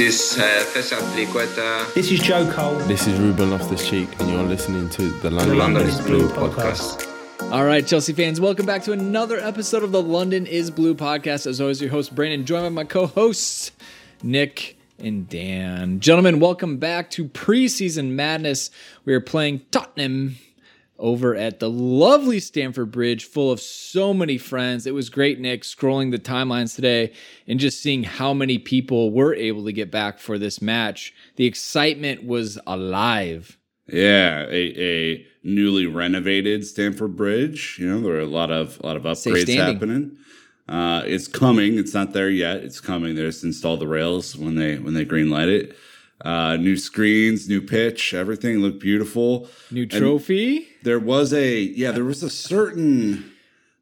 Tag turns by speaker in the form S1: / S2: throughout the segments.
S1: This uh, Festival Triqueta.
S2: This is Joe Cole.
S3: This is Ruben Loftus Cheek, and you're listening to the London,
S1: London
S3: is
S1: is
S3: Blue
S1: Blue
S3: podcast.
S4: All right, Chelsea fans, welcome back to another episode of the London is Blue podcast. As always, your host, Brandon, joined by my co hosts, Nick and Dan. Gentlemen, welcome back to preseason madness. We are playing Tottenham over at the lovely Stamford Bridge, full of so many friends. It was great, Nick, scrolling the timelines today and just seeing how many people were able to get back for this match. The excitement was alive.
S5: Yeah, a, a newly renovated Stamford Bridge. You know, there are a lot of a lot of upgrades happening. Uh, it's coming. It's not there yet. It's coming. They just installed the rails when they when they green light it. Uh, new screens, new pitch, everything looked beautiful.
S4: New
S5: And
S4: trophy.
S5: there was a yeah, there was a certain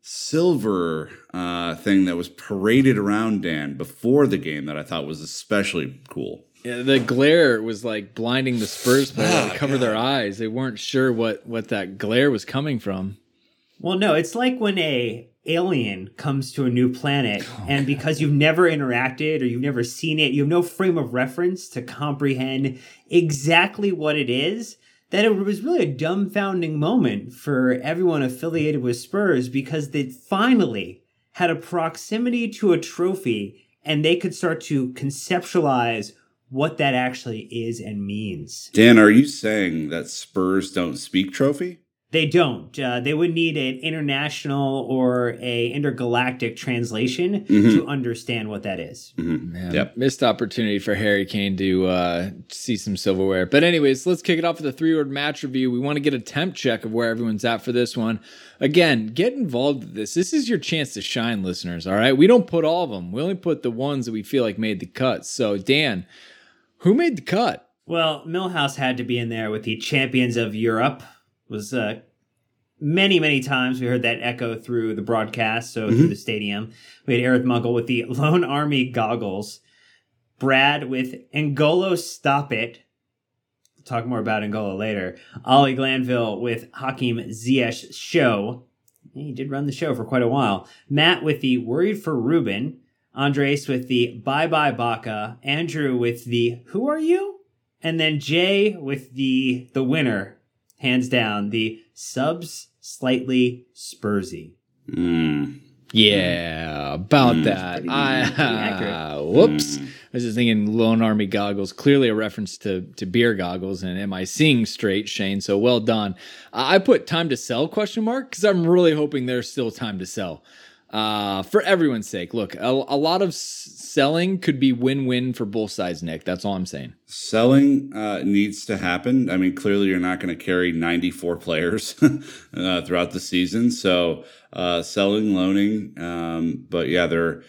S5: silver uh, thing that was paraded around Dan before the game that I thought was especially cool.
S4: Yeah, the glare was like blinding the Spurs players
S5: Ah,
S4: to cover their eyes. They weren't sure what what that glare was coming from.
S2: Well, no, it's like when a alien comes to a new planet, oh, and because you've never interacted or you've never seen it, you have no frame of reference to comprehend exactly what it is. That it was really a dumbfounding moment for everyone affiliated with Spurs because they finally had a proximity to a trophy and they could start to conceptualize what that actually is and means.
S5: Dan, are you saying that Spurs don't speak trophy?
S2: They don't. Uh, they would need an international or a intergalactic translation to understand what that is.
S4: Man,
S5: Yep.
S4: missed opportunity for Harry Kane to uh, see some silverware. But anyways, let's kick it off with a three-word match review. We want to get a temp check of where everyone's at for this one. Again, get involved with this. This is your chance to shine, listeners. All right, we don't put all of them. We only put the ones that we feel like made the cut. So, Dan, who made the cut?
S2: Well, Millhouse had to be in there with the champions of Europe. Was uh, many, many times we heard that echo through the broadcast, so through the stadium. We had Eric Muggle with the Loan Army goggles. Brad with N'Golo Stop It. We'll talk more about N'Golo later. Ollie Glanville with Hakim Ziyech Show. He did run the show for quite a while. Matt with the Worried for Ruben. Andres with the Bye Bye Baka. Andrew with the Who Are You? And then Jay with the the winner, hands down, the subs slightly Spursy.
S5: Mm.
S4: Yeah, about that.
S2: pretty-
S4: I
S2: pretty accurate.
S4: whoops. I was just thinking Loan Army goggles, clearly a reference to to beer goggles. And am I seeing straight, Shane? So well done. I I put time to sell question mark because I'm really hoping there's still time to sell. Uh, for everyone's sake, look, a, a lot of s- selling could be win-win for both sides. Nick, that's all I'm saying.
S5: Selling uh, needs to happen. I mean, clearly you're not going to carry 94 players uh, throughout the season. So uh, selling, loaning, um, but yeah, there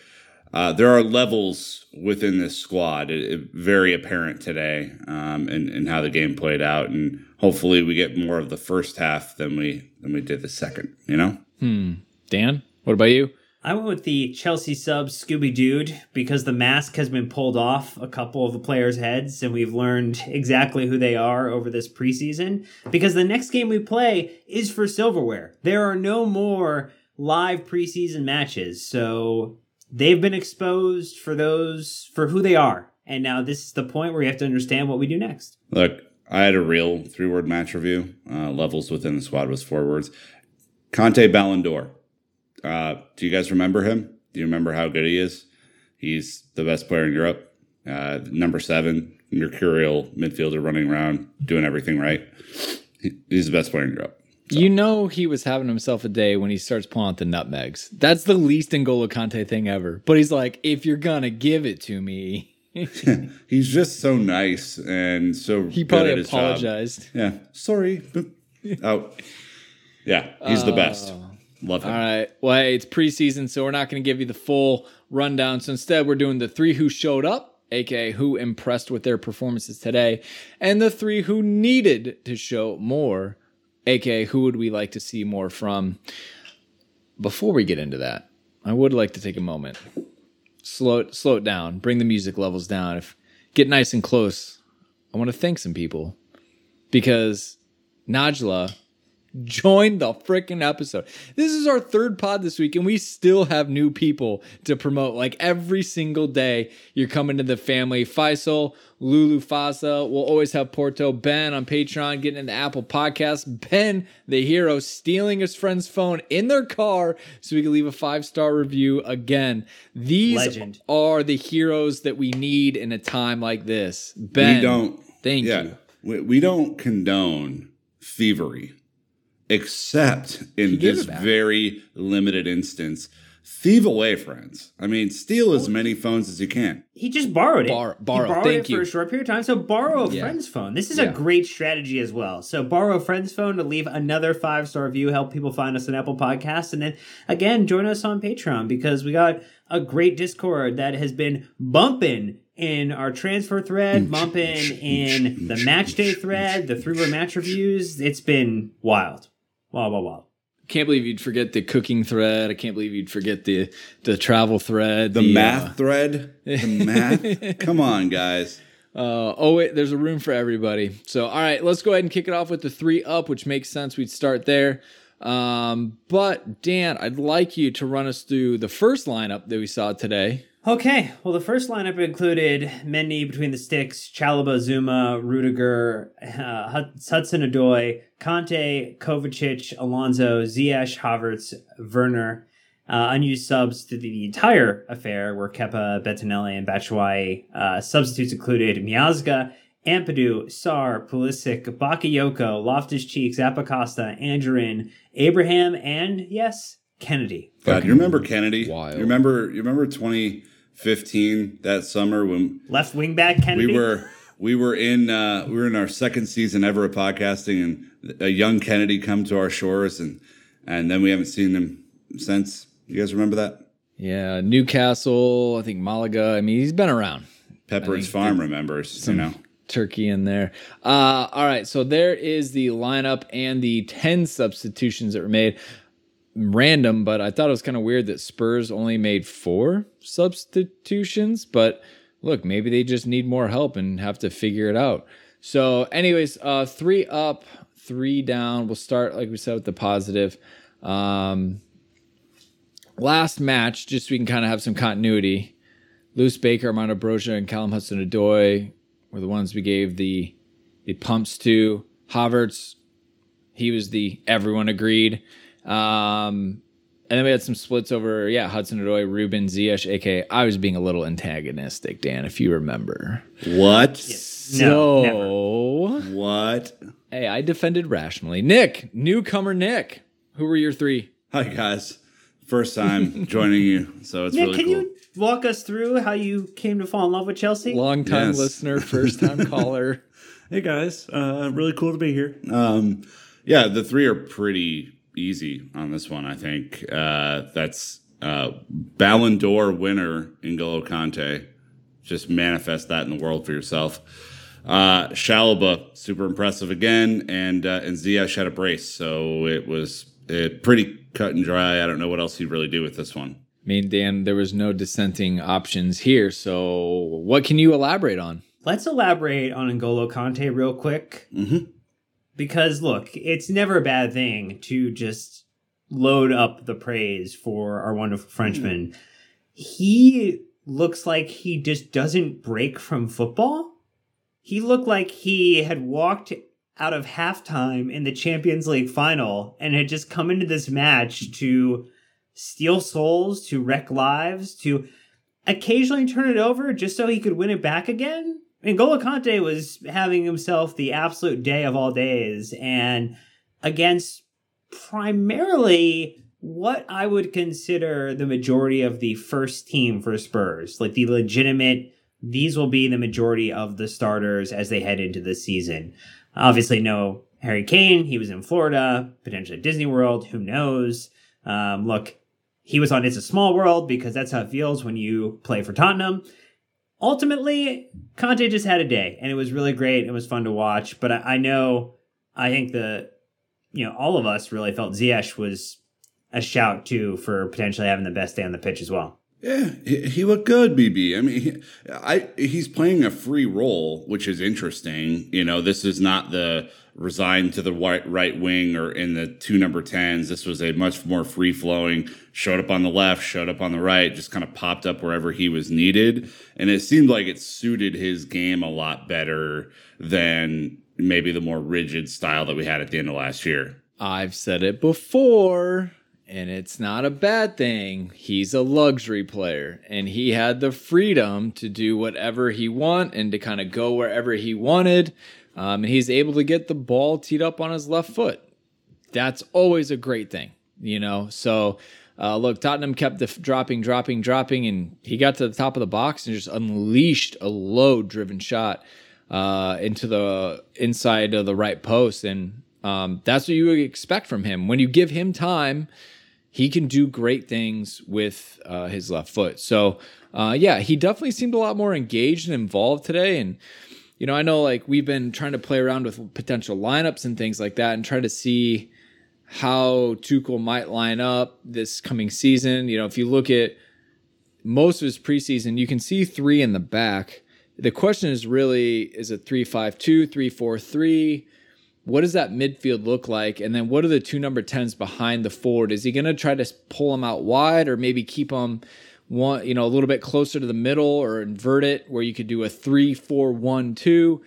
S5: uh, there are levels within this squad. It, it- very apparent today um, in, in how the game played out, and hopefully we get more of the first half than we than we did the second. You know.
S4: Hmm. Dan, what about you?
S2: I went with the Chelsea sub Scooby Dude because the mask has been pulled off a couple of the players' heads, and we've learned exactly who they are over this preseason. Because the next game we play is for silverware. There are no more live preseason matches, so they've been exposed for those for who they are. And now this is the point where you have to understand what we do next.
S5: Look, I had a real three word match review. Uh, levels within the squad was four words. Kante Ballon d'Or. Uh, do you guys remember him? Do you remember how good he is? He's the best player in Europe. Uh, number seven, mercurial midfielder running around, doing everything right. He's the best player in Europe.
S4: You know he was having himself a day when he starts pulling out the nutmegs. That's the least N'Golo Kante thing ever. But he's like, if you're gonna give it to me,
S5: He's just so nice and so
S4: he probably
S5: his job.
S4: apologized.
S5: Yeah, sorry. Out. Yeah, he's the best. Love him.
S4: All right. Well, hey, it's preseason, so we're not going to give you the full rundown. So instead, we're doing the three who showed up, aka who impressed with their performances today, and the three who needed to show more, aka who would we like to see more from. Before we get into that, I would like to take a moment, slow it, slow it down, bring the music levels down. If get nice and close, I want to thank some people because Najla join the freaking episode. This is our third pod this week, and we still have new people to promote. Like every single day, you're coming to the family. Faisal, Lulu Fasa, we'll always have Porto, Ben on Patreon, getting into Apple Podcasts. Ben, the hero, stealing his friend's phone in their car so we can leave a five star review again. These
S2: Legend.
S4: are the heroes that we need in a time like this. Ben,
S5: we don't.
S4: thank
S5: yeah,
S4: you.
S5: We, we don't condone thievery, except in this very limited instance. Thieve away, friends. I mean, steal as many phones as you can.
S2: He just borrowed it.
S4: Bar- borrow.
S2: He borrowed
S4: Thank
S2: it
S4: you.
S2: for a short period of time. So borrow a
S4: Yeah.
S2: friend's phone. This is
S4: Yeah.
S2: a great strategy as well. So borrow a friend's phone to leave another five star review, help people find us on Apple Podcasts, and then again join us on Patreon because we got a great Discord that has been bumping in our transfer thread, bumping in the match day thread, the three word match reviews. It's been wild, wild, wild, wild.
S4: Can't believe you'd forget the cooking thread. I can't believe you'd forget the the travel thread.
S5: The,
S4: uh,
S5: math thread, the math. Come on, guys.
S4: Uh, oh wait, there's a room for everybody. So all right, let's go ahead and kick it off with the three up, which makes sense. We'd start there. Um, but Dan, I'd like you to run us through the first lineup that we saw today.
S2: Okay, well, the first lineup included Mendy between the sticks, Chalobah, Zouma, Rudiger, uh, Hud- Hudson Odoi, Kante, Kovacic, Alonso, Ziyech, Havertz, Werner. Uh, unused subs to the entire affair were Kepa, Bettinelli, and Batshuayi. Uh, substitutes included Miazga, Ampadu, Sarr, Pulisic, Bakayoko, Loftus Cheeks, Zappacosta, Anjorin, Abraham, and yes, Kennedy.
S5: God, you remember Kennedy?
S4: wild.
S5: You remember? You remember 2015 that summer when
S2: Left wing back Kennedy.
S5: we were we were in uh, we were in our second season ever of podcasting, and a young Kennedy come to our shores, and and then we haven't seen him since. You guys remember that?
S4: Yeah, Newcastle. I think Malaga. I mean, he's been around.
S5: Pepperidge Farm remembers, you know.
S4: turkey in there. Uh, all right, so there is the lineup and the 10 substitutions that were made. Random, but I thought it was kind of weird that Spurs only made four substitutions. But look, maybe they just need more help and have to figure it out. So, anyways, uh, three up, three down. We'll start, like we said, with the positive. Um, last match, just so we can kind of have some continuity. Lewis Baker, Armando Broja, and Callum Hudson Odoi were the ones we gave the the pumps to. Havertz, he was the everyone agreed. Um, and then we had some splits over, yeah, Hudson Odoi, Ruben Ziyech, aka I was being a little antagonistic, Dan, if you remember.
S5: What?
S2: No,
S4: so,
S5: What?
S4: hey, I defended rationally. Nick, newcomer Nick, who were your three?
S5: Hi guys, first time joining you, so it's
S2: Nick,
S5: really
S2: can
S5: cool.
S2: you walk us through how you came to fall in love with Chelsea?
S4: Long time
S5: Yes.
S4: listener, first time caller.
S5: Hey guys, uh, really cool to be here. Um, yeah, the three are pretty easy on this one. I think uh, that's uh, Ballon d'Or winner N'Golo Kante. Just manifest that in the world for yourself. Uh, Chalobah, super impressive again, and uh, and Ziyech had a brace, so it was it pretty cut and dry. I don't know what else he'd really do with this one.
S4: I mean, Dan, there was no dissenting options here. So, what can you elaborate on?
S2: Let's elaborate on N'Golo Kante real quick.
S5: Mhm.
S2: Because look, it's never a bad thing to just load up the praise for our wonderful hmm. Frenchman. He looks like he just doesn't break from football. He looked like he had walked out of halftime in the Champions League final and had just come into this match to steal souls, to wreck lives, to occasionally turn it over just so he could win it back again. N'Golo Kante was having himself the absolute day of all days, and against primarily what I would consider the majority of the first team for Spurs, like the legitimate, these will be the majority of the starters as they head into the season. Obviously, no Harry Kane. He was in Florida, potentially Disney World. Who knows? Um, look, he was on It's a Small World because that's how it feels when you play for Tottenham. Ultimately, Kante just had a day, and it was really great. It was fun to watch. But I, I know, I think the, you know, all of us really felt Ziyech was a shout too for potentially having the best day on the pitch as well.
S5: Yeah, he, he looked good, BB. I mean, I he's playing a free role, which is interesting. You know, this is not the resigned to the right, right wing or in the two number tens. This was a much more free flowing. Showed up on the left, showed up on the right, just kind of popped up wherever he was needed, and it seemed like it suited his game a lot better than maybe the more rigid style that we had at the end of last year.
S4: I've said it before and it's not a bad thing. He's a luxury player and he had the freedom to do whatever he want and to kind of go wherever he wanted. Um, and he's able to get the ball teed up on his left foot. That's always a great thing, you know. So uh, look, Tottenham kept the f- dropping, dropping, dropping, and he got to the top of the box and just unleashed a low driven shot uh, into the inside of the right post. And um, that's what you would expect from him. When you give him time, he can do great things with uh, his left foot. So, uh, yeah, he definitely seemed a lot more engaged and involved today. And, you know, I know like we've been trying to play around with potential lineups and things like that and try to see how Tuchel might line up this coming season. You know, if you look at most of his preseason, you can see three in the back. The question is really is it 3 5 2, 3 4 3? What does that midfield look like? And then what are the two number 10s behind the forward? Is he going to try to pull them out wide or maybe keep them one, you know, a little bit closer to the middle or invert it where you could do a three, four, one, two?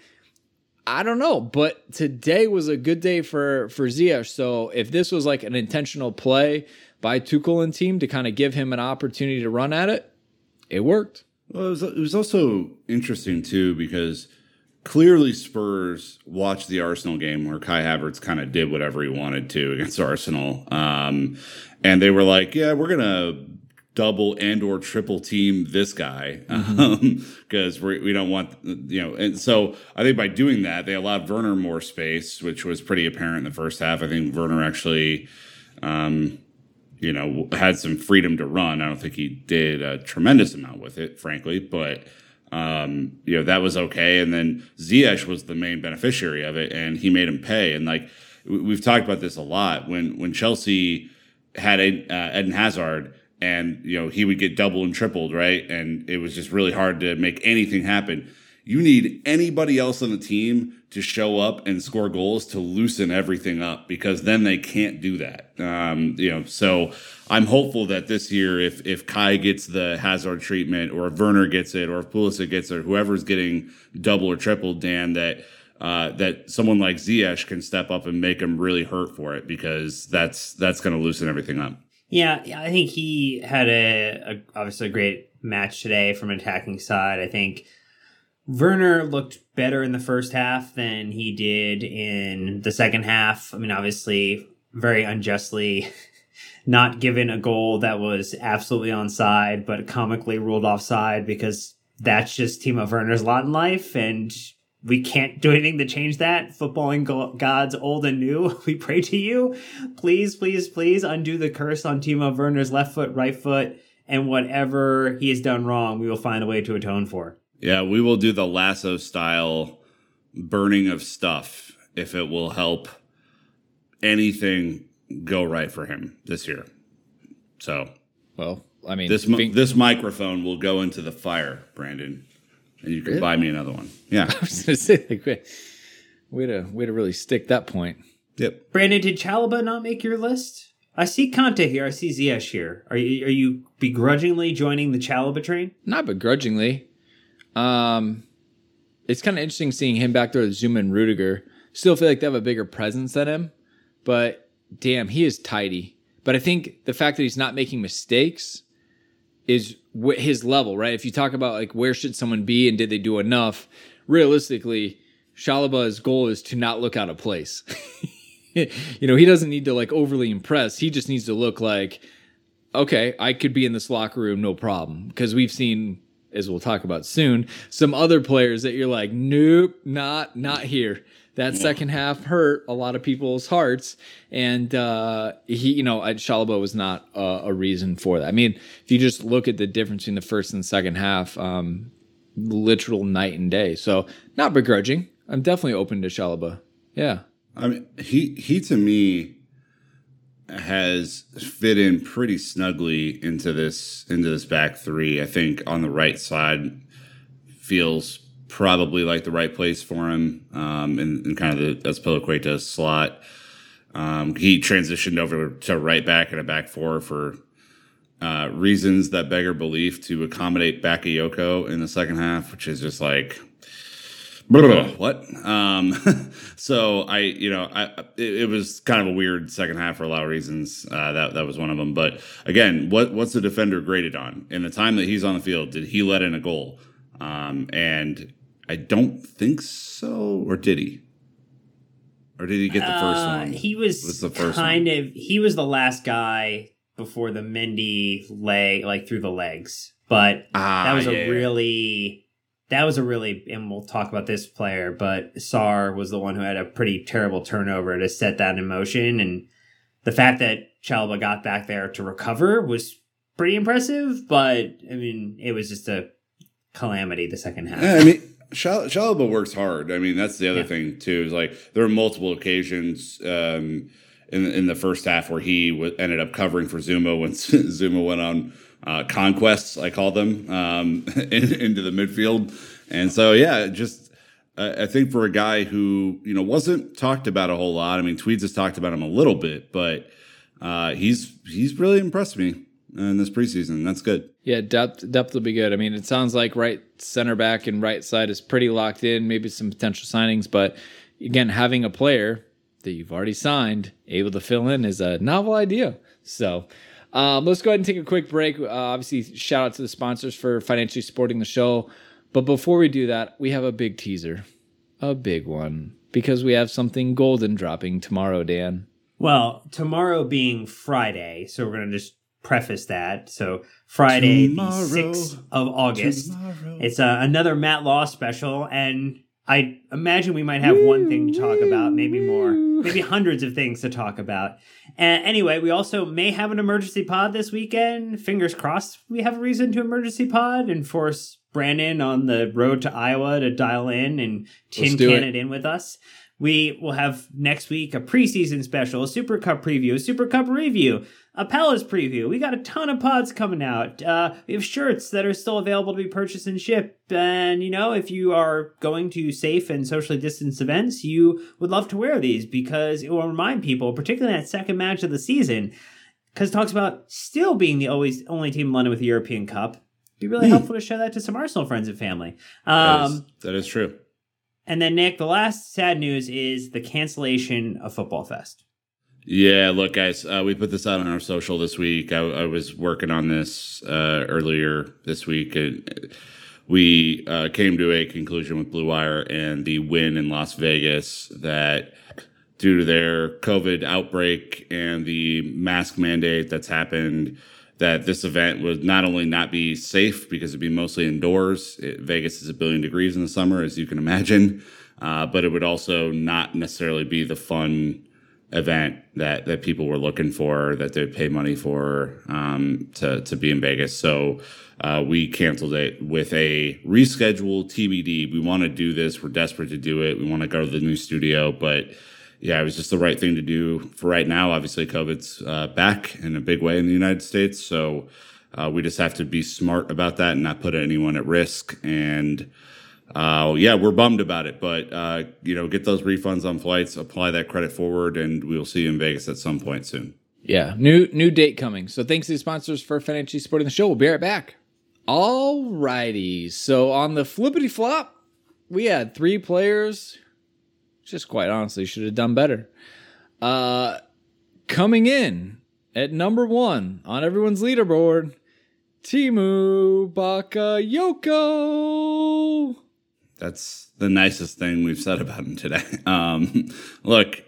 S4: I don't know, but today was a good day for for Ziyech. So if this was like an intentional play by Tuchel and team to kind of give him an opportunity to run at it, it worked.
S5: Well, it was, it was also interesting too because clearly Spurs watched the Arsenal game where Kai Havertz kind of did whatever he wanted to against Arsenal. Um, and they were like, yeah, we're going to double and or triple team this guy because mm-hmm. um, we don't want you know and so i think by doing that they allowed werner more space which was pretty apparent in the first half i think werner actually um, you know had some freedom to run i don't think he did a tremendous amount with it frankly but um, you know, that was okay. And then Ziyech was the main beneficiary of it, and he made him pay. And like we've talked about this a lot when when Chelsea had uh, Eden Hazard, and you know he would get double and tripled, right? And it was just really hard to make anything happen. You need anybody else on the team to show up and score goals to loosen everything up because then they can't do that. Um, you know, so I'm hopeful that this year, if if Kai gets the Hazard treatment, or if Werner gets it, or if Pulisic gets it, or whoever's getting double or triple, Dan, that uh, that someone like Ziyech can step up and make him really hurt for it because that's that's going to loosen everything up.
S2: Yeah, I think he had a, a obviously a great match today from an attacking side. I think Werner looked better in the first half than he did in the second half. I mean, obviously, very unjustly not given a goal that was absolutely onside, but comically ruled offside because that's just Timo Werner's lot in life. And we can't do anything to change that. Footballing gods old and new, we pray to you. Please, please, please undo the curse on Timo Werner's left foot, right foot, and whatever he has done wrong, we will find a way to atone for.
S5: Yeah, we will do the lasso style burning of stuff if it will help anything go right for him this year. So,
S4: well, I mean,
S5: this being- this microphone will go into the fire, Brandon, and you can really? buy me another one. Yeah, I was going to say,
S4: like, way to way to really stick that point.
S5: Yep.
S2: Brandon, did Chalobah not make your list? I see Kanté here. I see Ziyech here. Are you are you begrudgingly joining the Chalobah train?
S4: Not begrudgingly. Um, it's kind of interesting seeing him back there with Zouma and Rudiger. Still feel like they have a bigger presence than him, but damn, he is tidy. But I think the fact that he's not making mistakes is his level, right? If you talk about like where should someone be and did they do enough, realistically, Chalobah's goal is to not look out of place. you know, he doesn't need to like overly impress. He just needs to look like, okay, I could be in this locker room, no problem. Because we've seen as we'll talk about soon, some other players that you're like, nope, not not here. That yeah. second half hurt a lot of people's hearts, and uh, he, you know, Chalobah was not a, a, reason for that. I mean, if you just look at the difference between the first and second half, um, literal night and day. So, not begrudging. I'm definitely open to Chalobah. Yeah.
S5: I mean, he he to me has fit in pretty snugly into this into this back three. I think on the right side feels probably like the right place for him um, in, in kind of the Azpilicueta slot. Um, he transitioned over to right back and a back four for uh, reasons that beggar belief to accommodate Bakayoko in the second half, which is just like what? Um, so I, you know, I it, it, was kind of a weird second half for a lot of reasons. Uh, that that was one of them. But again, what what's the defender graded on? In the time that he's on the field, did he let in a goal? Um, and I don't think so, or did he? Or did he get the first uh, one?
S2: He was, was the first kind one? of he was the last guy before the Mendy leg, like through the legs. But ah, that was yeah, a really that was a really and we'll talk about this player, but Sarr was the one who had a pretty terrible turnover to set that in motion. And the fact that Chalobah got back there to recover was pretty impressive, but I mean, it was just a calamity the second half.
S5: Yeah, I mean Chalobah works hard. I mean, that's the other yeah. thing too. Is like there were multiple occasions um, in in the first half where he w- ended up covering for Zouma when Zouma went on uh, conquests, I call them, um, in, into the midfield. And so, yeah, just uh, I think for a guy who you know wasn't talked about a whole lot. I mean, Tweeds has talked about him a little bit, but uh, he's he's really impressed me in this preseason. That's good.
S4: Yeah, depth depth will be good. I mean, it sounds like right center back and right side is pretty locked in. Maybe some potential signings, but again, having a player that you've already signed able to fill in is a novel idea. So. Um, let's go ahead and take a quick break. Uh, obviously, shout out to the sponsors for financially supporting the show. But before we do that, we have a big teaser, a big one, because we have something golden dropping tomorrow, Dan.
S2: Well, tomorrow being Friday, so we're going to just preface that. So Friday, tomorrow, the 6th of August. Tomorrow. It's uh, another Matt Law special, and I imagine we might have one thing to talk about, maybe more, maybe hundreds of things to talk about. And anyway, we also may have an emergency pod this weekend. Fingers crossed we have a reason to emergency pod and force Brandon on the road to Iowa to dial in and tin can it. it in with us. We will have next week a preseason special, a Super Cup preview, a Super Cup review, a Palace preview. We got a ton of pods coming out. Uh, we have shirts that are still available to be purchased and shipped. And, you know, if you are going to safe and socially distanced events, you would love to wear these because it will remind people, particularly that second match of the season, because it talks about still being the always only team in London with the European Cup. It'd be really hmm. helpful to show that to some Arsenal friends and family. Um,
S5: that, is, that is true.
S2: And then, Nick, the last sad news is the cancellation of Football Fest.
S5: Yeah, look, guys, uh, we put this out on our social this week. I, I was working on this uh, earlier this week. And we uh, came to a conclusion with Blue Wire and the Wynn in Las Vegas that due to their COVID outbreak and the mask mandate that's happened, that this event would not only not be safe because it'd be mostly indoors. It, Vegas is a billion degrees in the summer, as you can imagine, uh, but it would also not necessarily be the fun event that that people were looking for, that they'd pay money for um, to to be in Vegas. So. Uh, we canceled it with a rescheduled TBD. We want to do this. We're desperate to do it. We want to go to the new studio, but yeah, it was just the right thing to do for right now. Obviously, COVID's uh, back in a big way in the United States, so uh, we just have to be smart about that and not put anyone at risk. And uh, yeah, we're bummed about it, but uh, you know, get those refunds on flights, apply that credit forward, and we'll see you in Vegas at some point soon.
S4: Yeah, new new date coming. So thanks to the sponsors for financially supporting the show. We'll be right back. All righty. So on the flippity flop, we had three players just quite honestly should have done better. Uh, coming in at number one on everyone's leaderboard, Tiémoué Bakayoko.
S5: That's the nicest thing we've said about him today. Um, look,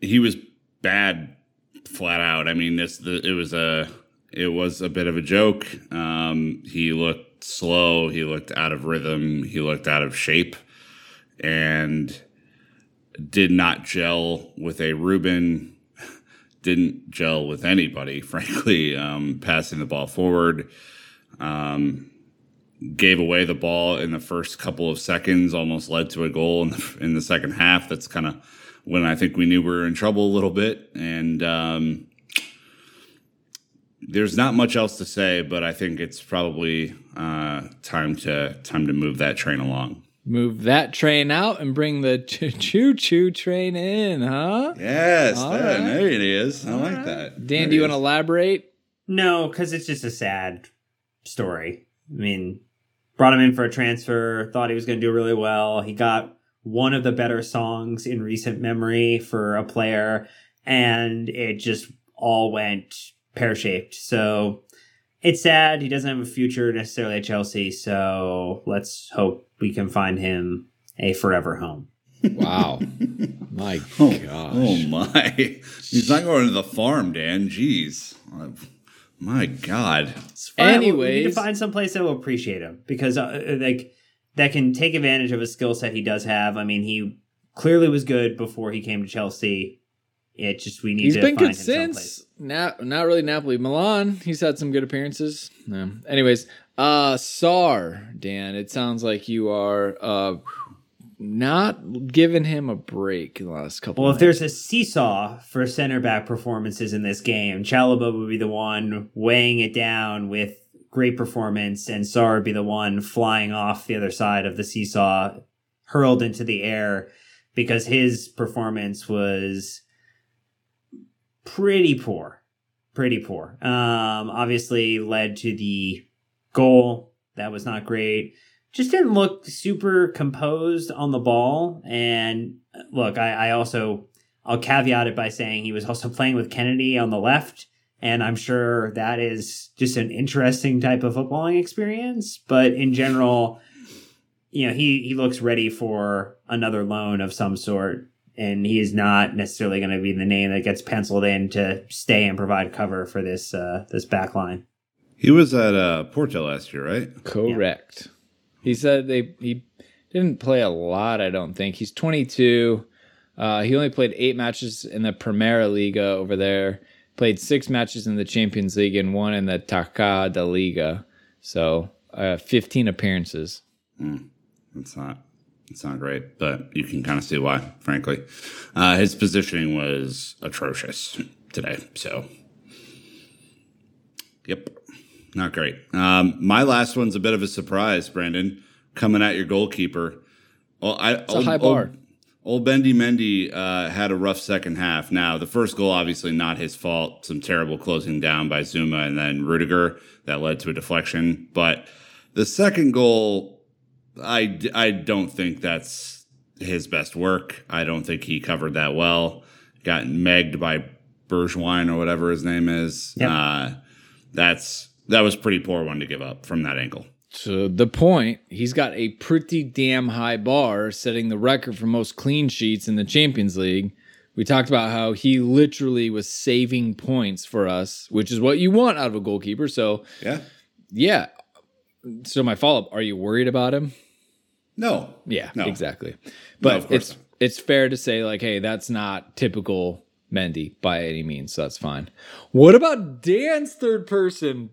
S5: he was bad flat out. I mean, this the, it was a it was a bit of a joke. Um, he looked slow. He looked out of rhythm. He looked out of shape and did not gel with a Ruben, didn't gel with anybody, frankly, um, passing the ball forward. Um, gave away the ball in the first couple of seconds, almost led to a goal in the, in the second half. That's kind of when I think we knew we were in trouble a little bit. And um, there's not much else to say, but I think it's probably uh, time to time to move that train along.
S4: Move that train out and bring the choo choo train in, huh?
S5: Yes, that,
S4: right.
S5: there it is. I like that.
S4: Dan,
S5: There
S4: do you want to elaborate?
S2: No, because it's just a sad story. I mean, brought him in for a transfer, thought he was going to do really well. He got one of the better songs in recent memory for a player, and it just all went pear shaped. So it's sad. He doesn't have a future necessarily at Chelsea. So let's hope we can find him a forever home.
S4: Wow. My
S5: Oh,
S4: gosh.
S5: oh my! He's not going to the farm, Dan. Jeez, my God.
S2: Fine, we- we need to
S4: Anyways.
S2: find someplace that will appreciate him because uh, like that can take advantage of a skill set he does have. I mean, he clearly was good before he came to Chelsea. It just we need
S4: He's
S2: to
S4: been
S2: find
S4: good
S2: him someplace.
S4: since. Not not really Napoli. Milan, he's had some good appearances. No. Anyways, uh Sarr, Dan, it sounds like you are uh not giving him a break in the last couple
S2: Well, if there's a seesaw for center back performances in this game, Chalobah would be the one weighing it down with great performance, and Sarr would be the one flying off the other side of the seesaw, hurled into the air, because his performance was pretty poor. Pretty poor. Um, obviously led to the goal. That was not great. Just didn't look super composed on the ball. And look, I, I also I'll caveat it by saying he was also playing with Kennedy on the left, and I'm sure that is just an interesting type of footballing experience. But in general, you know, he he looks ready for another loan of some sort, and he is not necessarily going to be the name that gets penciled in to stay and provide cover for this uh, this back line.
S5: He was at uh, Porto last year, right?
S4: Correct. He said they he didn't play a lot. I don't think he's 22. Uh, he only played eight matches in the Primeira Liga over there. Played six matches in the Champions League and one in the Taca da Liga. So uh, 15 appearances.
S5: It's not. It's not great, but you can kind of see why. Frankly, uh, his positioning was atrocious today. So, yep, not great. Um, my last one's a bit of a surprise, Brandon. Coming at your goalkeeper. Well, I,
S4: It's a high bar.
S5: Old Bendy Mendy uh, had a rough second half. Now, the first goal, obviously not his fault. Some terrible closing down by Zouma and then Rudiger that led to a deflection. But the second goal, I, I don't think that's his best work. I don't think he covered that well. Got megged by Bergwijn or whatever his name is.
S2: Yep.
S5: Uh, that's that was pretty poor one to give up from that angle.
S4: To the point, he's got a pretty damn high bar, setting the record for most clean sheets in the Champions League. We talked about how he literally was saving points for us, which is what you want out of a goalkeeper. So,
S5: Yeah.
S4: yeah. So, my follow up are you worried about him?
S5: No.
S4: Yeah,
S5: No.
S4: exactly.
S5: No,
S4: But
S5: of course
S4: it's it's fair to say like, hey, that's not typical Mendy by any means, so that's fine. What about Dan's third person?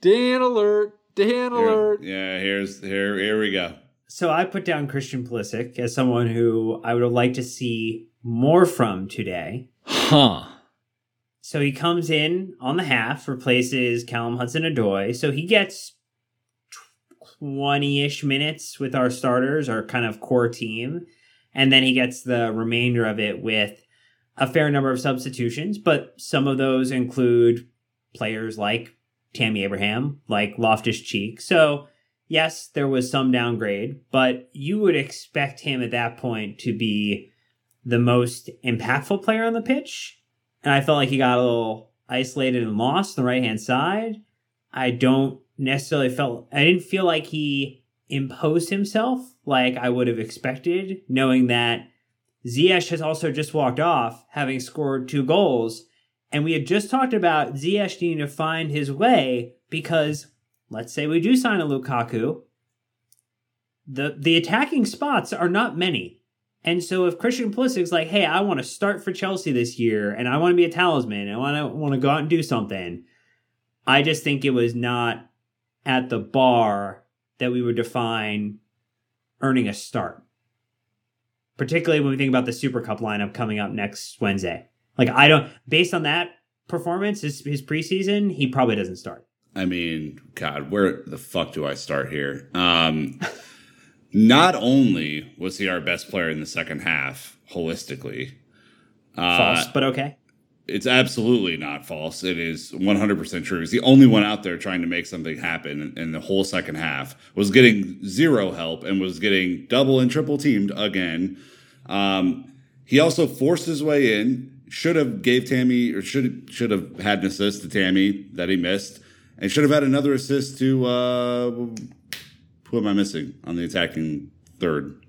S4: Dan alert! Dan
S5: Here-
S4: alert!
S5: yeah. Here's here. Here we go.
S2: So I put down Christian Pulisic as someone who I would have liked to see more from today.
S4: Huh?
S2: So he comes in on the half, replaces Callum Hudson Odoi. So he gets 20 ish minutes with our starters, our kind of core team. And then he gets the remainder of it with a fair number of substitutions. But some of those include players like Tammy Abraham, like Loftus Cheek. So, yes, there was some downgrade, but you would expect him at that point to be the most impactful player on the pitch and I felt like he got a little isolated and lost on the right hand side. I don't necessarily felt I didn't feel like he imposed himself like I would have expected, knowing that Ziyech has also just walked off, having scored two goals, and we had just talked about Ziyech needing to find his way because let's say we do sign a Lukaku, the the attacking spots are not many. And so if Christian Pulisic's like, hey, I want to start for Chelsea this year and I want to be a talisman, and I want to want to go out and do something, I just think it was not at the bar that we would define earning a start. Particularly when we think about the Super Cup lineup coming up next Wednesday. Like I don't, based on that performance, his his preseason, he probably doesn't start.
S5: I mean, God, where the fuck do I start here? Um, not only was he our best player in the second half holistically,
S2: False,
S5: uh,
S2: but okay.
S5: It's absolutely not false. It is 100% true. He's the only one out there trying to make something happen in the whole second half. Was getting zero help and was getting double and triple teamed again. Um, he also forced his way in. Should have gave Tammy or should should have had an assist to Tammy that he missed, and should have had another assist to uh, who am I missing on the attacking third?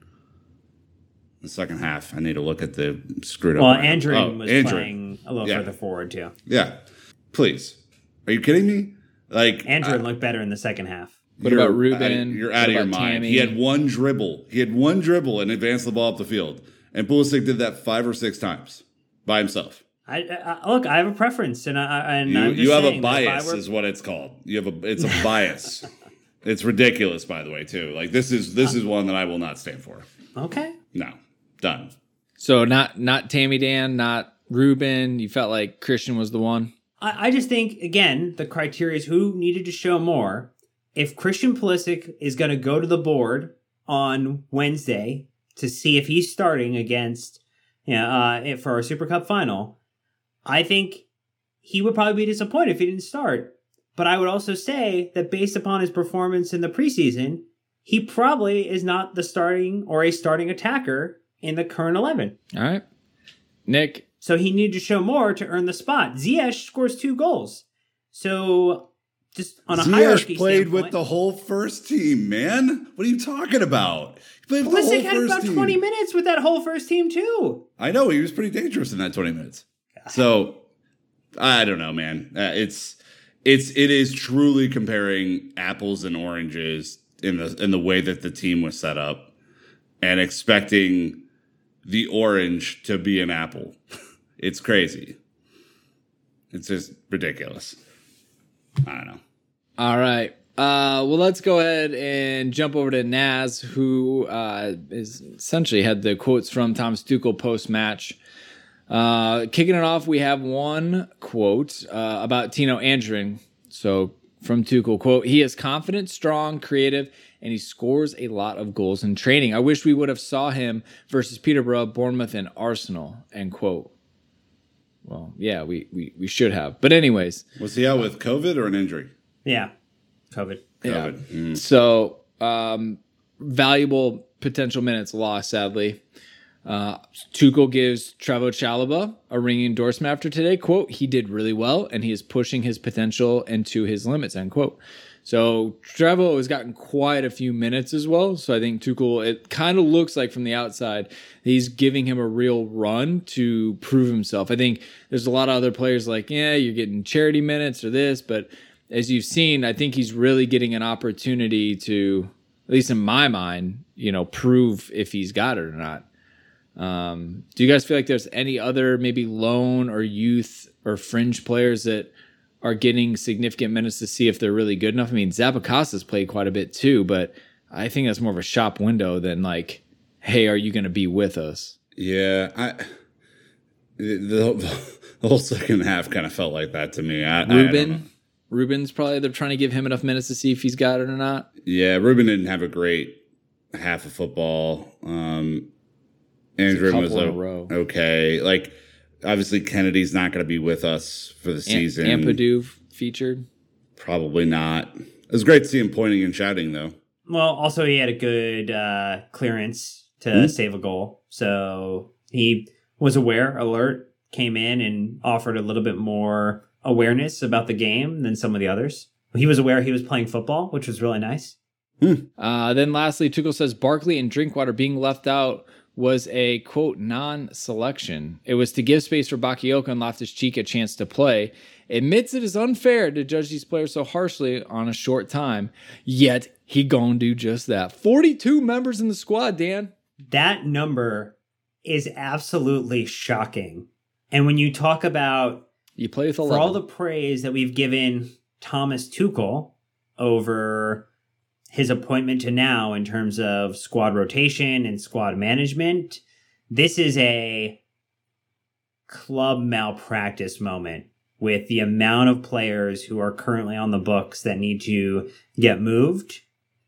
S5: The second half. I need to look at the screwed up.
S2: Well. Andrew
S5: Oh,
S2: was
S5: Andrew.
S2: playing a little
S5: Yeah.
S2: further forward too.
S5: Yeah. Please. Are you kidding me? Like
S2: Andrew
S5: I-
S2: looked better in the second half.
S4: What
S5: you're
S4: about Ruben?
S5: out of- you're
S4: What
S5: out of your mind.
S4: Tammy?
S5: He had one dribble. He had one dribble and advanced the ball up the field. And Pulisic did that five or six times by himself.
S2: I, I look. I have a preference, and I and
S5: You,
S2: I'm just
S5: you have a
S2: saying that if I
S5: bias,
S2: were-
S5: is what it's called. You have a. It's a bias. it's ridiculous, by the way, too. Like this is this is one that I will not stand for.
S2: okay.
S5: No, done.
S4: So not not Tammy Dan, not Ruben. You felt like Christian was the one.
S2: I, I just think again the criteria is who needed to show more. If Christian Pulisic is going to go to the board on Wednesday to see if he's starting against, you know, uh, for our Super Cup final, I think he would probably be disappointed if he didn't start. But I would also say that based upon his performance in the preseason, he probably is not the starting or a starting attacker in the current eleven.
S4: All right, Nick.
S2: So he needed to show more to earn the spot. Ziyech scores two goals. So just on a hierarchy
S5: Ziyech played with the whole first team, man. What are you talking about? He played with the whole
S2: had
S5: first
S2: about
S5: team.
S2: 20 minutes with that whole first team too.
S5: I know he was pretty dangerous in that 20 minutes. So I don't know, man. Uh, it's it's it is truly comparing apples and oranges in the in the way that the team was set up and expecting the orange to be an apple. it's crazy. It's just ridiculous. I don't know.
S4: All right. Uh, well, let's go ahead and jump over to Naz, who uh, is essentially had the quotes from Thomas Tuchel post match. Uh, kicking it off, we have one quote uh, about Tino Andrin. So from Tuchel, quote, he is confident, strong, creative, and he scores a lot of goals in training. I wish we would have saw him versus Peterborough, Bournemouth, and Arsenal, end quote. Well, yeah, we, we, we should have. But anyways,
S5: Was he out with COVID or an injury?
S2: Yeah. COVID.
S4: yeah.
S5: COVID. Mm.
S4: So, um, valuable potential minutes lost, sadly. Uh, Tuchel gives Trevoh Chalobah a ringing endorsement after today. Quote, he did really well and he is pushing his potential into his limits, end quote. So Trevo has gotten quite a few minutes as well. So I think Tuchel, it kind of looks like from the outside, he's giving him a real run to prove himself. I think there's a lot of other players like, yeah, you're getting charity minutes or this, but as you've seen, I think he's really getting an opportunity to, at least in my mind, you know, prove if he's got it or not. Um, do you guys feel like there's any other maybe loan or youth or fringe players that are getting significant minutes to see if they're really good enough? I mean, Zappacosta's played quite a bit too, but I think that's more of a shop window than like, hey, are you going to be with us?
S5: Yeah, I the, the, the whole second half kind of felt like that to me. I, I.
S4: Ruben, Ruben's probably they're trying to give him enough minutes to see if he's got it or not.
S5: Yeah, Ruben didn't have a great half of football. Um, Andrew was
S4: couple in row.
S5: okay. Like, obviously, Kennedy's not going to be with us for the
S4: An-
S5: season.
S4: Ampadu featured.
S5: Probably not. It was great to see him pointing and shouting, though.
S2: Well, also he had a good uh, clearance to
S5: Hmm.
S2: save a goal, so he was aware, alert, came in and offered a little bit more awareness about the game than some of the others. He was aware he was playing football, which was really nice.
S4: Uh, then lastly, Tuchel says Barkley and Drinkwater being left out was a quote non-selection. It was to give space for Bakayoko and Loftus Cheek a chance to play. Admits it is unfair to judge these players so harshly on a short time. Yet he gonna do just that. Forty-two members in the squad, Dan.
S2: That number is absolutely shocking. And when you talk about
S4: You play with
S2: for all the praise that we've given Thomas Tuchel over his appointment to now in terms of squad rotation and squad management, this is a club malpractice moment with the amount of players who are currently on the books that need to get moved,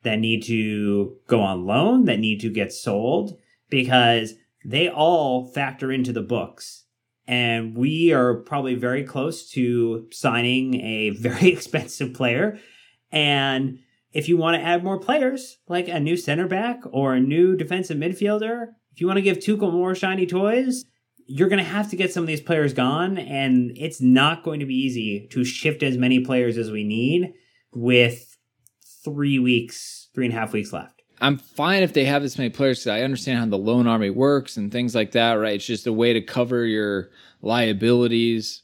S2: that need to go on loan, that need to get sold, because they all factor into the books. And we are probably very close to signing a very expensive player. And if you want to add more players, like a new center back or a new defensive midfielder, if you want to give Tuchel more shiny toys, you're going to have to get some of these players gone. And it's not going to be easy to shift as many players as we need with three weeks, three and a half weeks left.
S4: I'm fine if they have this many players because I understand how the loan army works and things like that, right? It's just a way to cover your liabilities.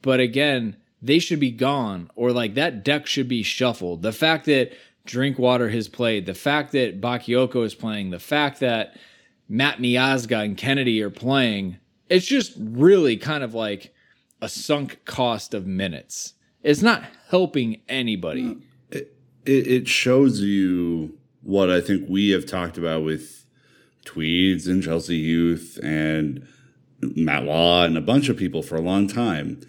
S4: But again, they should be gone or like that deck should be shuffled. The fact that Drinkwater has played, the fact that Bakayoko is playing, the fact that Matt Miazga and Kennedy are playing, it's just really kind of like a sunk cost of minutes. It's not helping anybody.
S5: It, it shows you what I think we have talked about with Tweeds and Chelsea Youth and Matt Law and a bunch of people for a long time.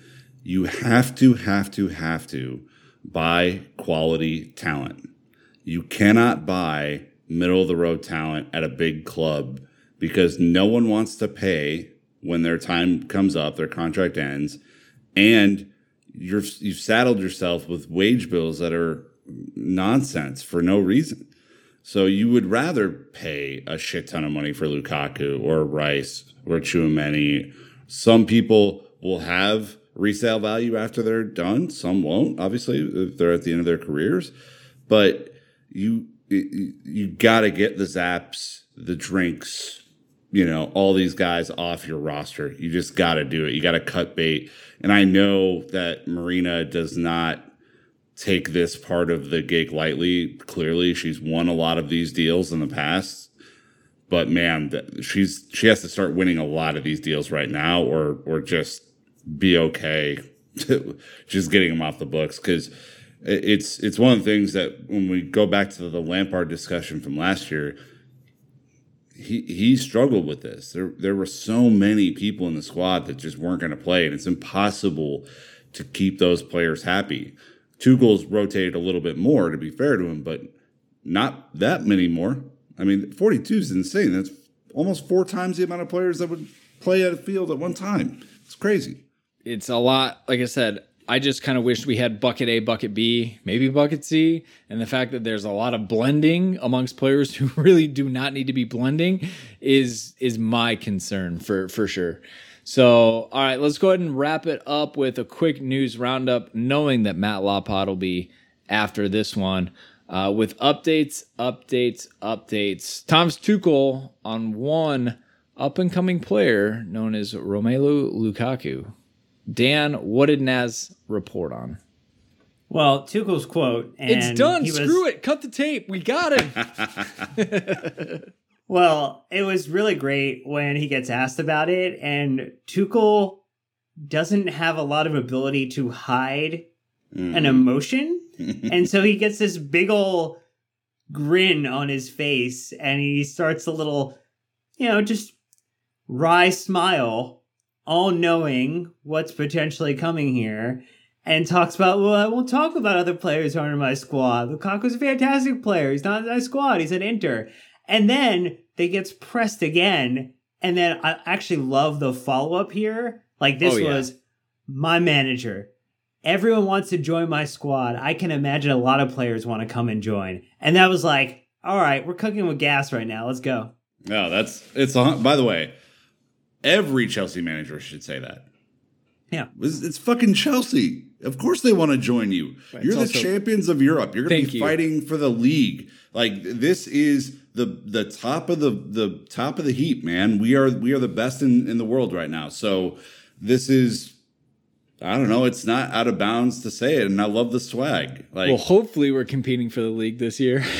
S5: You have to, have to, have to buy quality talent. You cannot buy middle of the road talent at a big club because no one wants to pay when their time comes up, their contract ends, and you're you've saddled yourself with wage bills that are nonsense for no reason. So you would rather pay a shit ton of money for Lukaku or Rice or Chouameni. Some people will have resale value after they're done. Some won't, obviously, if they're at the end of their careers. But you you, got to get the Zaps, the drinks, you know, all these guys off your roster. You just got to do it. You got to cut bait. And I know that Marina does not take this part of the gig lightly. Clearly, she's won a lot of these deals in the past. But man, she's she has to start winning a lot of these deals right now, or or just be okay, just getting them off the books because it's it's one of the things that when we go back to the Lampard discussion from last year, he he struggled with this. There there were so many people in the squad that just weren't going to play, and it's impossible to keep those players happy. Tuchel's rotated a little bit more, to be fair to him, but not that many more. I mean, 42 is insane. That's almost four times the amount of players that would play at a field at one time. It's crazy.
S4: It's a lot. Like I said, I just kind of wish we had bucket A, bucket B, maybe bucket C. And the fact that there's a lot of blending amongst players who really do not need to be blending is is my concern for for sure. So, all right, let's go ahead and wrap it up with a quick news roundup, knowing that Matt Lawpod will be after this one. Uh, with updates, updates, updates. Thomas Tuchel on one up and coming player known as Romelu Lukaku. Dan, what did Naz report on?
S2: Well, Tuchel's quote.
S4: it's done. Screw was... it. Cut the tape. We got it.
S2: Well, it was really great when he gets asked about it, and Tuchel doesn't have a lot of ability to hide mm. an emotion. and so he gets this big ol' grin on his face, and he starts a little, you know, just wry smile, all knowing what's potentially coming here and talks about, well, I won't talk about other players who aren't in my squad. Lukaku's a fantastic player. He's not in my squad. He's at Inter. And then they gets pressed again. And then I actually love the follow up here. Like this oh, yeah. was my manager. Everyone wants to join my squad. I can imagine a lot of players want to come and join. And that was like, all right, we're cooking with gas right now. Let's go.
S5: No, that's it's. By the way, every Chelsea manager should say that.
S2: Yeah,
S5: it's, it's fucking Chelsea. Of course they want to join you. Right. You're the also, champions of Europe. You're going to be you. fighting for the league. Like this is the the top of the the top of the heap, man. We are we are the best in in the world right now. So this is I don't know. It's not out of bounds to say it, and I love the swag. Like,
S4: well, hopefully, we're competing for the league this year.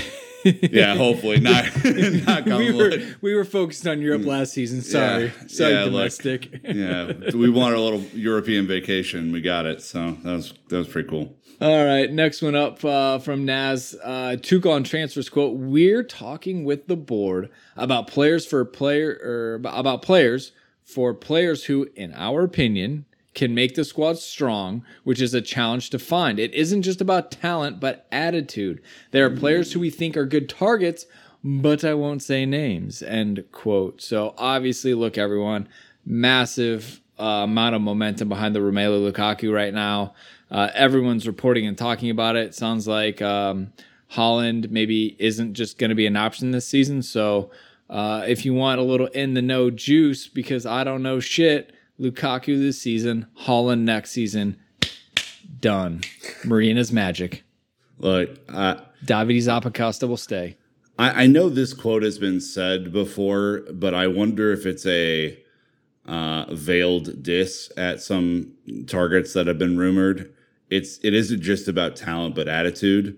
S5: yeah, hopefully not. not
S4: we were we were focused on Europe last season. Sorry, yeah, sorry, yeah, domestic.
S5: yeah, we wanted a little European vacation. We got it, so that was that was pretty cool.
S4: All right, next one up uh, from Naz. Uh, Tuchel on transfers quote: "We're talking with the board about players for player or about players for players who, in our opinion, can make the squad strong, which is a challenge to find. It isn't just about talent, but attitude. There are players who we think are good targets, but I won't say names. End quote. So obviously, look, everyone, massive uh, amount of momentum behind the Romelu Lukaku right now. Uh, everyone's reporting and talking about it. Sounds like um, Haaland maybe isn't just going to be an option this season. So uh, if you want a little in the know juice, because I don't know shit, Lukaku this season, Haaland next season, done. Marina's magic.
S5: Look, uh,
S4: Davide Zappacosta will stay.
S5: I, I know this quote has been said before, but I wonder if it's a uh, veiled diss at some targets that have been rumored. It's it isn't just about talent, but attitude.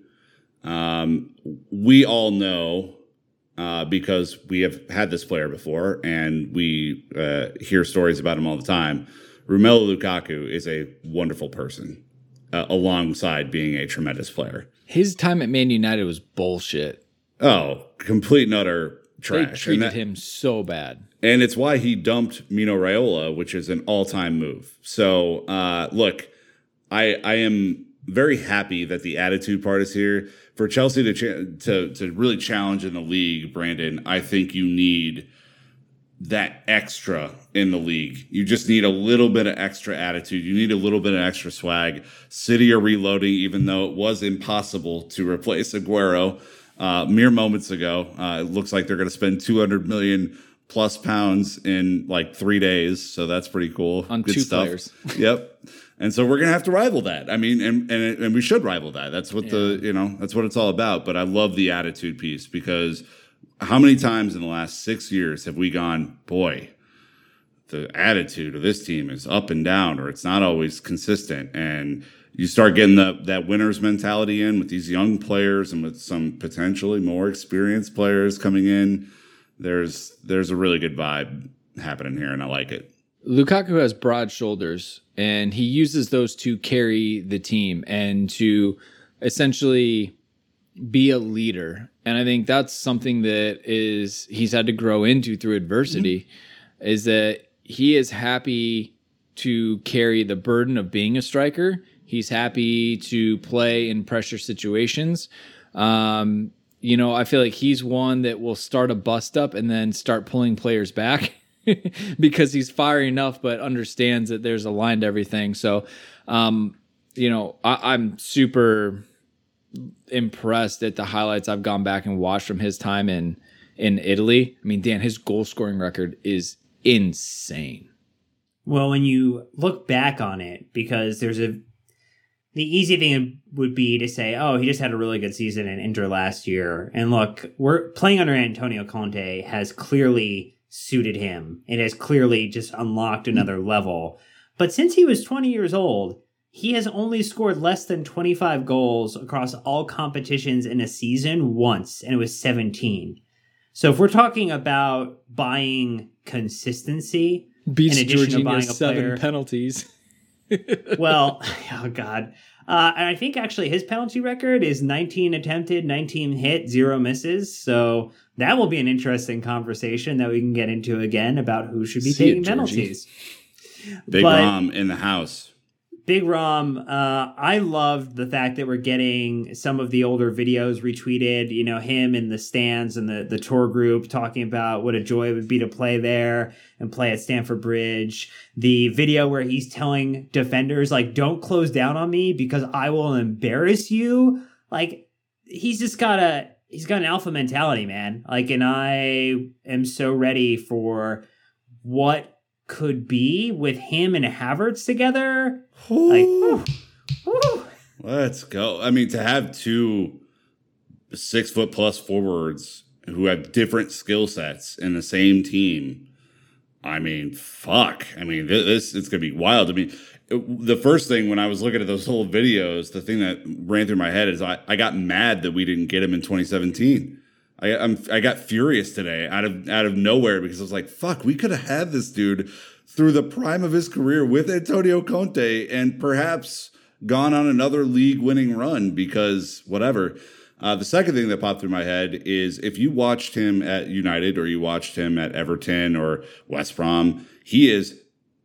S5: Um, we all know uh, because we have had this player before and we uh, hear stories about him all the time. Romelu Lukaku is a wonderful person, uh, alongside being a tremendous player.
S4: His time at Man United was bullshit.
S5: Oh, complete and utter trash.
S4: They treated
S5: that,
S4: him so bad.
S5: And it's why he dumped Mino Raiola, which is an all-time move. So, uh, look, I I am very happy that the attitude part is here for Chelsea to ch- to to really challenge in the league. Brandon, I think you need that extra in the league. You just need a little bit of extra attitude. You need a little bit of extra swag. City are reloading, even though it was impossible to replace Aguero uh, mere moments ago. Uh, it looks like they're going to spend 200 million plus pounds in like three days. So that's pretty cool.
S4: On
S5: Good
S4: two
S5: stuff.
S4: players.
S5: yep. And so we're gonna have to rival that. I mean, and and and we should rival that. That's what the you know that's what it's all about. But I love the attitude piece because how many times in the last six years have we gone, boy, the attitude of this team is up and down, or it's not always consistent, and you start getting the, that winner's mentality in with these young players and with some potentially more experienced players coming in. There's there's a really good vibe happening here, and I like it.
S4: Lukaku has broad shoulders, and he uses those to carry the team and to essentially be a leader. And I think that's something that is he's had to grow into through adversity. Is that he is happy to carry the burden of being a striker. He's happy to play in pressure situations. Um, you know, I feel like he's one that will start a bust up and then start pulling players back because he's firing enough, but understands that there's a line to everything. So, um, you know, I, I'm super impressed at the highlights I've gone back and watched from his time in in Italy. I mean, Dan, his goal scoring record is insane.
S2: Well, when you look back on it, because there's a the easy thing would be to say, oh, he just had a really good season in Inter last year. And look, we're playing under Antonio Conte has clearly suited him. It has clearly just unlocked another level. But since he was 20 years old, he has only scored less than 25 goals across all competitions in a season once, and it was 17. So if we're talking about buying consistency,
S4: Beats
S2: in addition to
S4: Jorginho
S2: buying a
S4: seven penalties.
S2: well, oh god. Uh, and I think actually his penalty record is 19 attempted, 19 hit, zero misses. So that will be an interesting conversation that we can get into again about who should be
S4: See
S2: taking
S4: Georgie.
S2: penalties.
S5: Big
S2: But-
S5: Rom in the house.
S2: Big Rom, uh, I loved the fact that we're getting some of the older videos retweeted. You know, him in the stands and the the tour group talking about what a joy it would be to play there and play at Stamford Bridge. The video where he's telling defenders like, "Don't close down on me because I will embarrass you." Like, he's just got a he's got an alpha mentality, man. Like, and I am so ready for what could be with him and Havertz together. Like, whew, whew.
S5: Let's go. I mean, to have two six foot plus forwards who have different skill sets in the same team. I mean, fuck. I mean, thi- this it's gonna be wild. I mean, it- the first thing when I was looking at those old videos, the thing that ran through my head is I, I got mad that we didn't get him in 2017. I I'm, I got furious today out of out of nowhere because I was like, fuck, we could have had this dude through the prime of his career with Antonio Conte and perhaps gone on another league winning run because whatever. Uh, the second thing that popped through my head is if you watched him at United or you watched him at Everton or West Brom, he is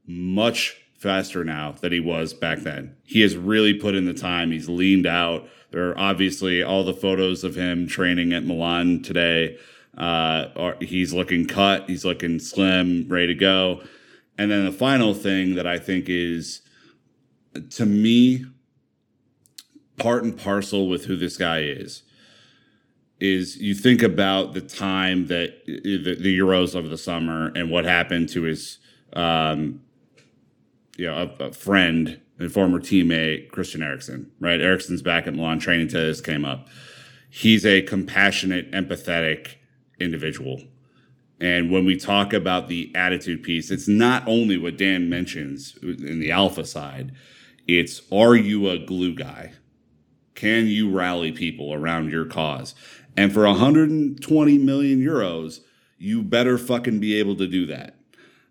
S5: much faster now than he was back then. He has really put in the time. He's leaned out. There are obviously all the photos of him training at Milan today. Uh, he's looking cut. He's looking slim, ready to go. And then the final thing that I think is, to me, part and parcel with who this guy is, is you think about the time that the, the Euros over the summer and what happened to his, um, you know, a, a friend and former teammate Christian Eriksen. Right, Eriksen's back at Milan training to this came up. He's a compassionate, empathetic individual and when we talk about the attitude piece, it's not only what Dan mentions in the alpha side, it's are you a glue guy? Can you rally people around your cause? And for 120 million euros, you better fucking be able to do that.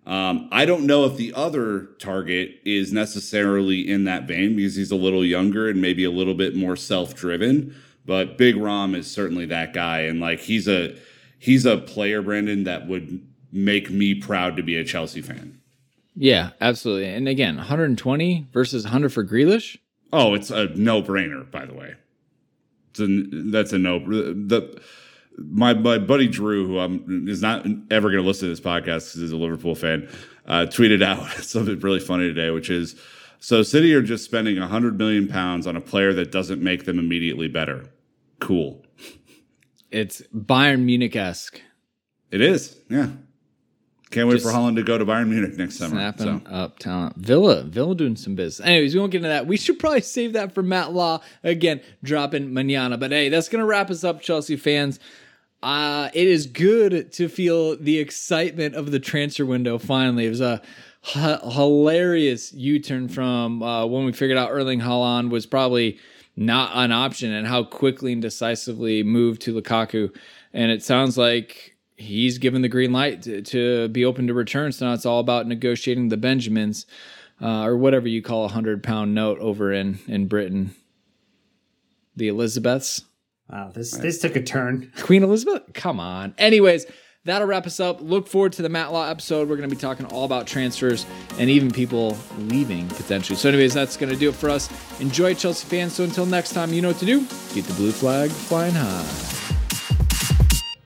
S5: Um, I don't know if the other target is necessarily in that vein because he's a little younger and maybe a little bit more self driven. But Big Rom is certainly that guy. And like he's a he's a player, Brandon, that would make me proud to be a Chelsea fan.
S4: Yeah, absolutely. And again, 120 versus 100 for Grealish.
S5: Oh, it's a no brainer. By the way, it's a, that's a no. The my my buddy Drew, who I'm, is not ever going to listen to this podcast because he's a Liverpool fan, uh, tweeted out something really funny today, which is so City are just spending 100 million pounds on a player that doesn't make them immediately better. Cool.
S4: It's Bayern Munich esque.
S5: It is, yeah. Can't wait Just for Haaland to go to Bayern Munich next summer.
S4: Snapping so. up talent. Villa, Villa doing some business. Anyways, we won't get into that. We should probably save that for Matt Law again, dropping manana. But hey, that's gonna wrap us up, Chelsea fans. Uh, it is good to feel the excitement of the transfer window finally. It was a h- hilarious U turn from uh, when we figured out Erling Haaland was probably not an option and how quickly and decisively moved to Lukaku. And it sounds like he's given the green light to, to be open to return. So now it's all about negotiating the Benjamins uh, or whatever you call a hundred pound note over in, in Britain. The Elizabeths.
S2: Wow, this this took a turn.
S4: Queen Elizabeth? Come on. Anyways, that'll wrap us up. Look forward to the Matt Law episode. We're going to be talking all about transfers and even people leaving potentially. So, anyways, that's going to do it for us. Enjoy, Chelsea fans. So, until next time, you know what to do. Keep the blue flag flying high.